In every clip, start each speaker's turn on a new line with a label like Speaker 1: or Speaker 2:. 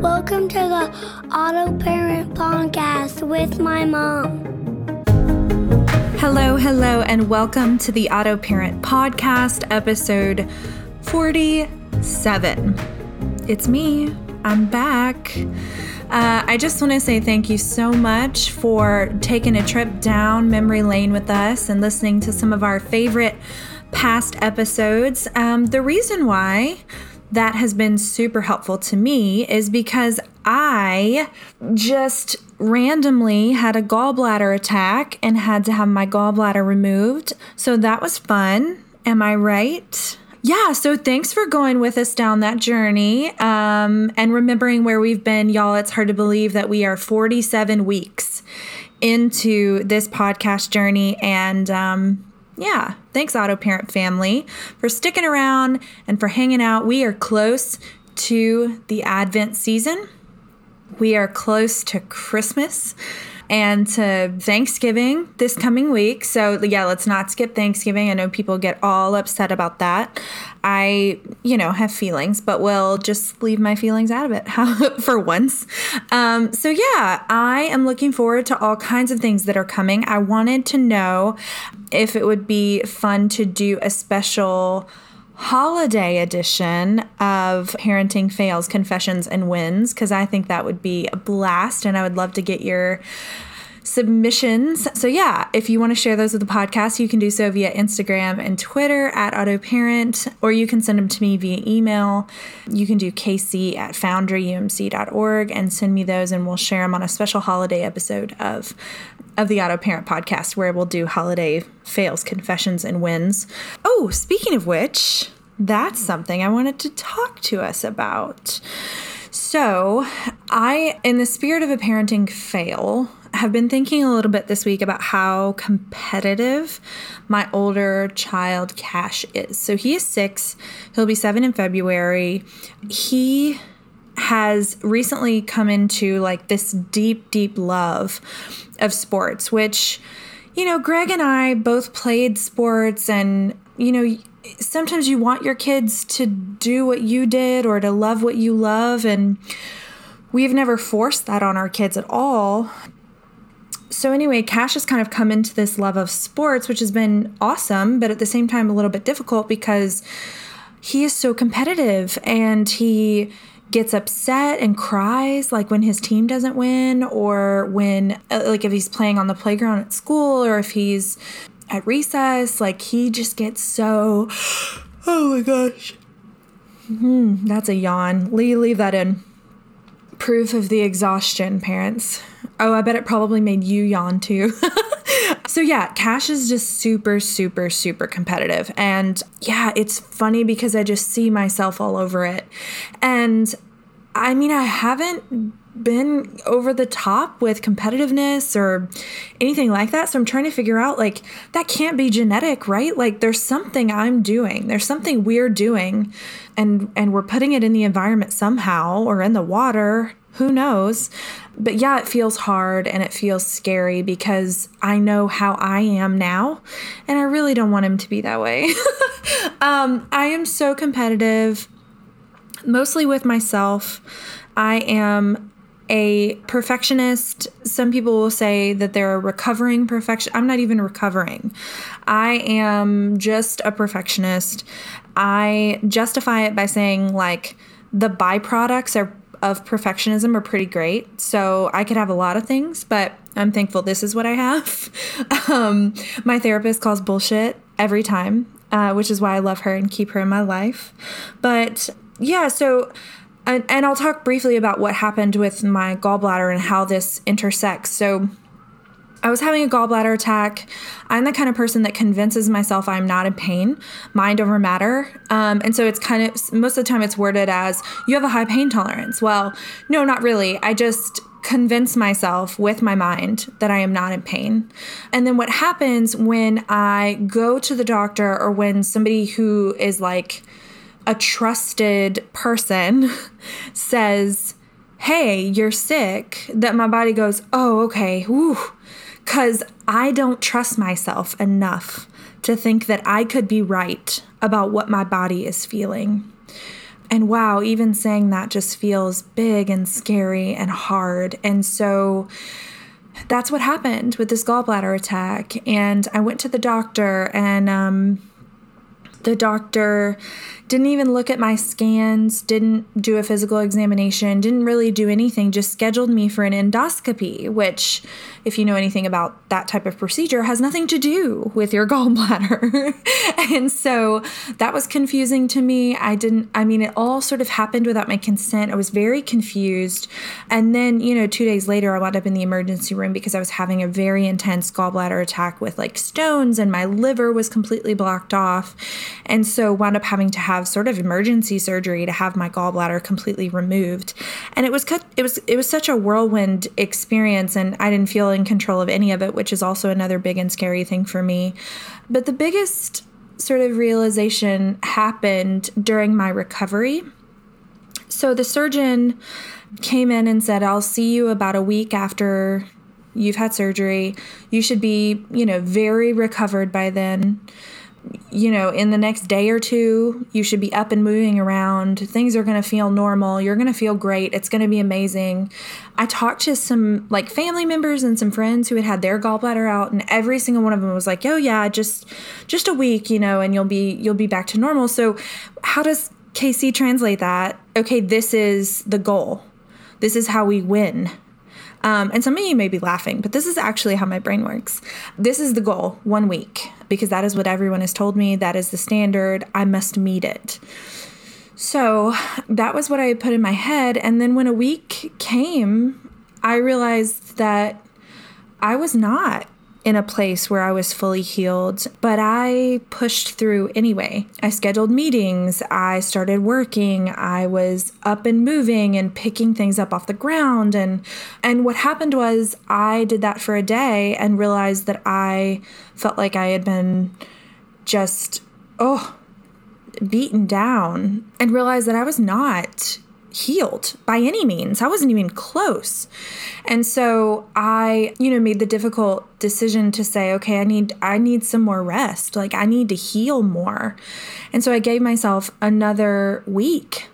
Speaker 1: Welcome to the Auto Parent Podcast with my mom.
Speaker 2: Hello, hello, and welcome to the Auto Parent Podcast, episode 47. It's me. I'm back. Uh, I just want to say thank you so much for taking a trip down memory lane with us and listening to some of our favorite past episodes. Um, the reason why that has been super helpful to me is because I just randomly had a gallbladder attack and had to have my gallbladder removed. So that was fun. Am I right? yeah, so thanks for going with us down that journey um, and remembering where we've been, y'all. It's hard to believe that we are 47 weeks into this podcast journey. And um, yeah, thanks, Auto Parent family, for sticking around and for hanging out. We are close to the Advent season, we are close to Christmas and to Thanksgiving this coming week. So, yeah, let's not skip Thanksgiving. I know people get all upset about that. I, you know, have feelings, but will just leave my feelings out of it for once. Um, so, yeah, I am looking forward to all kinds of things that are coming. I wanted to know if it would be fun to do a special holiday edition of Parenting Fails, Confessions, and Wins, because I think that would be a blast and I would love to get your submissions. So, yeah, if you want to share those with the podcast, you can do so via Instagram and Twitter at AutoParent, or you can send them to me via email. You can do kc at foundryumc.org and send me those, and we'll share them on a special holiday episode of, of the Auto Parent podcast where we'll do holiday fails, confessions, and wins. Oh, speaking of which, that's something I wanted to talk to us about. So, I, in the spirit of a parenting fail, have been thinking a little bit this week about how competitive my older child Cash is. So he is six, he'll be seven in February. He has recently come into like this deep, deep love of sports, which, you know, Greg and I both played sports, and, you know, sometimes you want your kids to do what you did or to love what you love. And we've never forced that on our kids at all so anyway, Cash has kind of come into this love of sports, which has been awesome, but at the same time a little bit difficult because he is so competitive and he gets upset and cries like when his team doesn't win or when uh, like if he's playing on the playground at school or if he's at recess like he just gets so oh my gosh hmm, that's a yawn leave, leave that in proof of the exhaustion parents Oh, I bet it probably made you yawn too. so, yeah, Cash is just super, super, super competitive. And yeah, it's funny because I just see myself all over it. And I mean, I haven't been over the top with competitiveness or anything like that. So I'm trying to figure out like that can't be genetic, right? Like there's something I'm doing. There's something we're doing and and we're putting it in the environment somehow or in the water who knows? But yeah, it feels hard and it feels scary because I know how I am now, and I really don't want him to be that way. um, I am so competitive, mostly with myself. I am a perfectionist. Some people will say that they're a recovering perfection. I'm not even recovering. I am just a perfectionist. I justify it by saying like the byproducts are of perfectionism are pretty great. So I could have a lot of things, but I'm thankful this is what I have. um, my therapist calls bullshit every time, uh, which is why I love her and keep her in my life. But yeah, so. And, and I'll talk briefly about what happened with my gallbladder and how this intersects. So, I was having a gallbladder attack. I'm the kind of person that convinces myself I'm not in pain, mind over matter. Um, and so it's kind of, most of the time, it's worded as, you have a high pain tolerance. Well, no, not really. I just convince myself with my mind that I am not in pain. And then what happens when I go to the doctor or when somebody who is like a trusted person says, Hey, you're sick, that my body goes, Oh, okay, because I don't trust myself enough to think that I could be right about what my body is feeling. and wow, even saying that just feels big and scary and hard. And so that's what happened with this gallbladder attack. And I went to the doctor, and um, the doctor didn't even look at my scans, didn't do a physical examination, didn't really do anything, just scheduled me for an endoscopy, which, if you know anything about that type of procedure, has nothing to do with your gallbladder. and so that was confusing to me. I didn't, I mean, it all sort of happened without my consent. I was very confused. And then, you know, two days later, I wound up in the emergency room because I was having a very intense gallbladder attack with like stones, and my liver was completely blocked off. And so wound up having to have have sort of emergency surgery to have my gallbladder completely removed. And it was it was it was such a whirlwind experience and I didn't feel in control of any of it, which is also another big and scary thing for me. But the biggest sort of realization happened during my recovery. So the surgeon came in and said, "I'll see you about a week after you've had surgery. You should be, you know, very recovered by then." You know, in the next day or two, you should be up and moving around. Things are going to feel normal. You're going to feel great. It's going to be amazing. I talked to some like family members and some friends who had had their gallbladder out and every single one of them was like, "Oh yeah, just just a week, you know, and you'll be you'll be back to normal." So, how does KC translate that? Okay, this is the goal. This is how we win. Um, and some of you may be laughing, but this is actually how my brain works. This is the goal one week, because that is what everyone has told me. That is the standard. I must meet it. So that was what I put in my head. And then when a week came, I realized that I was not in a place where I was fully healed, but I pushed through anyway. I scheduled meetings, I started working, I was up and moving and picking things up off the ground and and what happened was I did that for a day and realized that I felt like I had been just oh beaten down and realized that I was not healed by any means. I wasn't even close. And so I, you know, made the difficult decision to say, okay, I need I need some more rest. Like I need to heal more. And so I gave myself another week.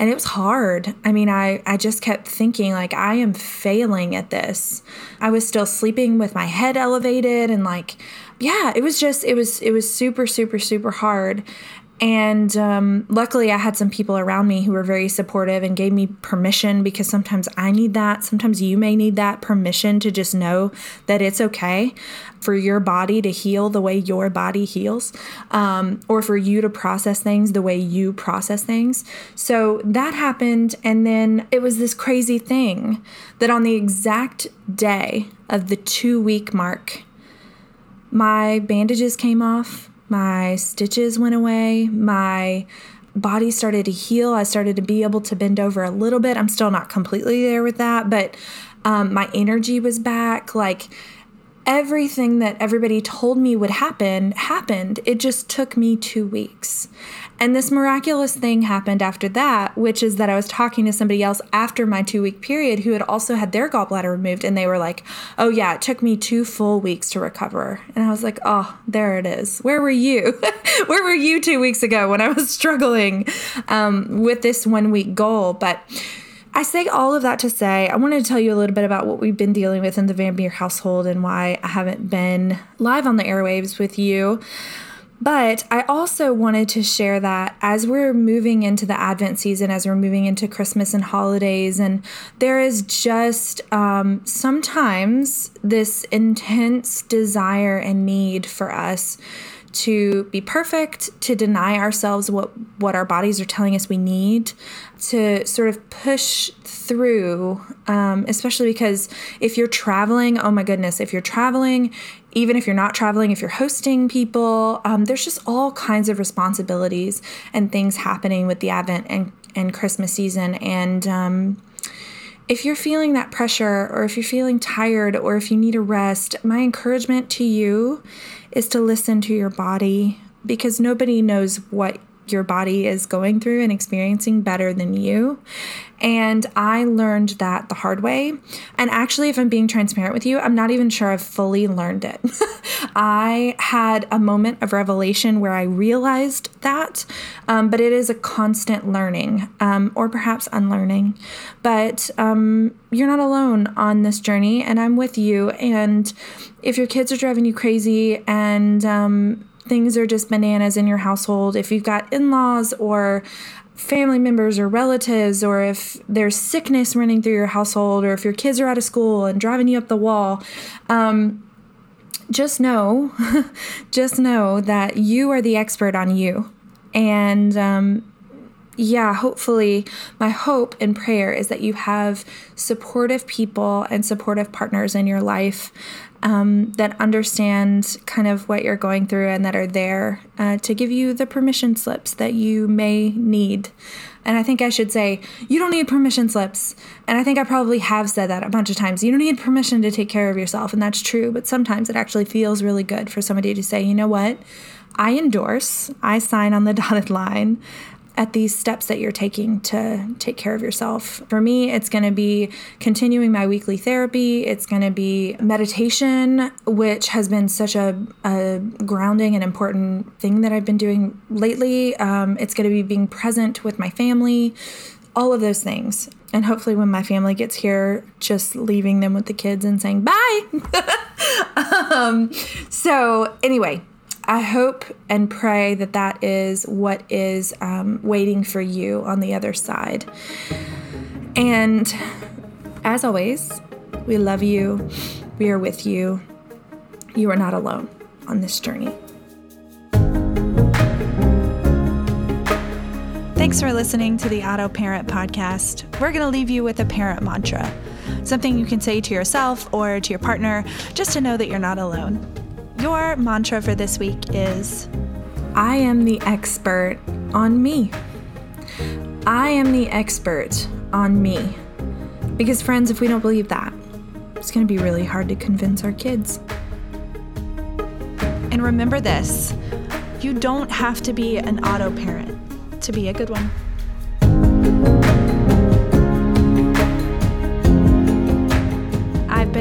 Speaker 2: And it was hard. I mean, I I just kept thinking like I am failing at this. I was still sleeping with my head elevated and like yeah, it was just it was it was super super super hard. And um, luckily, I had some people around me who were very supportive and gave me permission because sometimes I need that. Sometimes you may need that permission to just know that it's okay for your body to heal the way your body heals, um, or for you to process things the way you process things. So that happened. And then it was this crazy thing that on the exact day of the two week mark, my bandages came off my stitches went away. My body started to heal. I started to be able to bend over a little bit. I'm still not completely there with that, but um, my energy was back. Like everything that everybody told me would happen happened. It just took me two weeks. And this miraculous thing happened after that, which is that I was talking to somebody else after my two week period who had also had their gallbladder removed. And they were like, oh, yeah, it took me two full weeks to recover. And I was like, oh, there it is. Where were you? Where were you two weeks ago when I was struggling um, with this one week goal? But I say all of that to say I wanted to tell you a little bit about what we've been dealing with in the Van Beer household and why I haven't been live on the airwaves with you. But I also wanted to share that as we're moving into the Advent season, as we're moving into Christmas and holidays, and there is just um, sometimes this intense desire and need for us to be perfect, to deny ourselves what, what our bodies are telling us we need, to sort of push through, um, especially because if you're traveling, oh my goodness, if you're traveling, even if you're not traveling, if you're hosting people, um, there's just all kinds of responsibilities and things happening with the Advent and, and Christmas season. And um, if you're feeling that pressure, or if you're feeling tired, or if you need a rest, my encouragement to you is to listen to your body because nobody knows what your body is going through and experiencing better than you. And I learned that the hard way. And actually, if I'm being transparent with you, I'm not even sure I've fully learned it. I had a moment of revelation where I realized that, um, but it is a constant learning um, or perhaps unlearning. But um, you're not alone on this journey, and I'm with you. And if your kids are driving you crazy and um, things are just bananas in your household, if you've got in laws or family members or relatives, or if there's sickness running through your household, or if your kids are out of school and driving you up the wall, um, just know, just know that you are the expert on you. And um, yeah, hopefully, my hope and prayer is that you have supportive people and supportive partners in your life um, that understand kind of what you're going through and that are there uh, to give you the permission slips that you may need. And I think I should say, you don't need permission slips. And I think I probably have said that a bunch of times. You don't need permission to take care of yourself. And that's true. But sometimes it actually feels really good for somebody to say, you know what? I endorse, I sign on the dotted line at these steps that you're taking to take care of yourself. For me, it's going to be continuing my weekly therapy. It's going to be meditation, which has been such a, a grounding and important thing that I've been doing lately. Um, it's going to be being present with my family, all of those things. And hopefully, when my family gets here, just leaving them with the kids and saying bye. um, so, anyway, I hope and pray that that is what is um, waiting for you on the other side. And as always, we love you. We are with you. You are not alone on this journey. Thanks for listening to the Auto Parent Podcast. We're going to leave you with a parent mantra, something you can say to yourself or to your partner just to know that you're not alone. Your mantra for this week is I am the expert on me. I am the expert on me. Because, friends, if we don't believe that, it's going to be really hard to convince our kids. And remember this you don't have to be an auto parent to be a good one.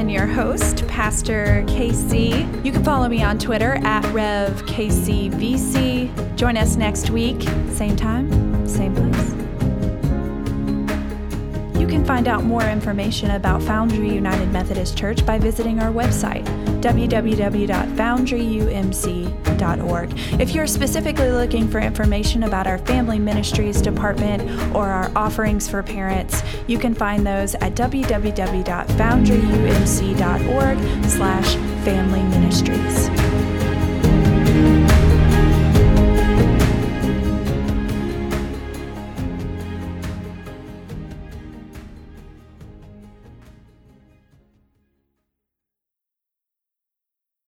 Speaker 2: Your host, Pastor KC. You can follow me on Twitter at RevKCVC. Join us next week, same time, same place. You can find out more information about Foundry United Methodist Church by visiting our website, www.foundryumc.org. If you're specifically looking for information about our Family Ministries Department or our offerings for parents, you can find those at www.foundryumc.org slash family ministries.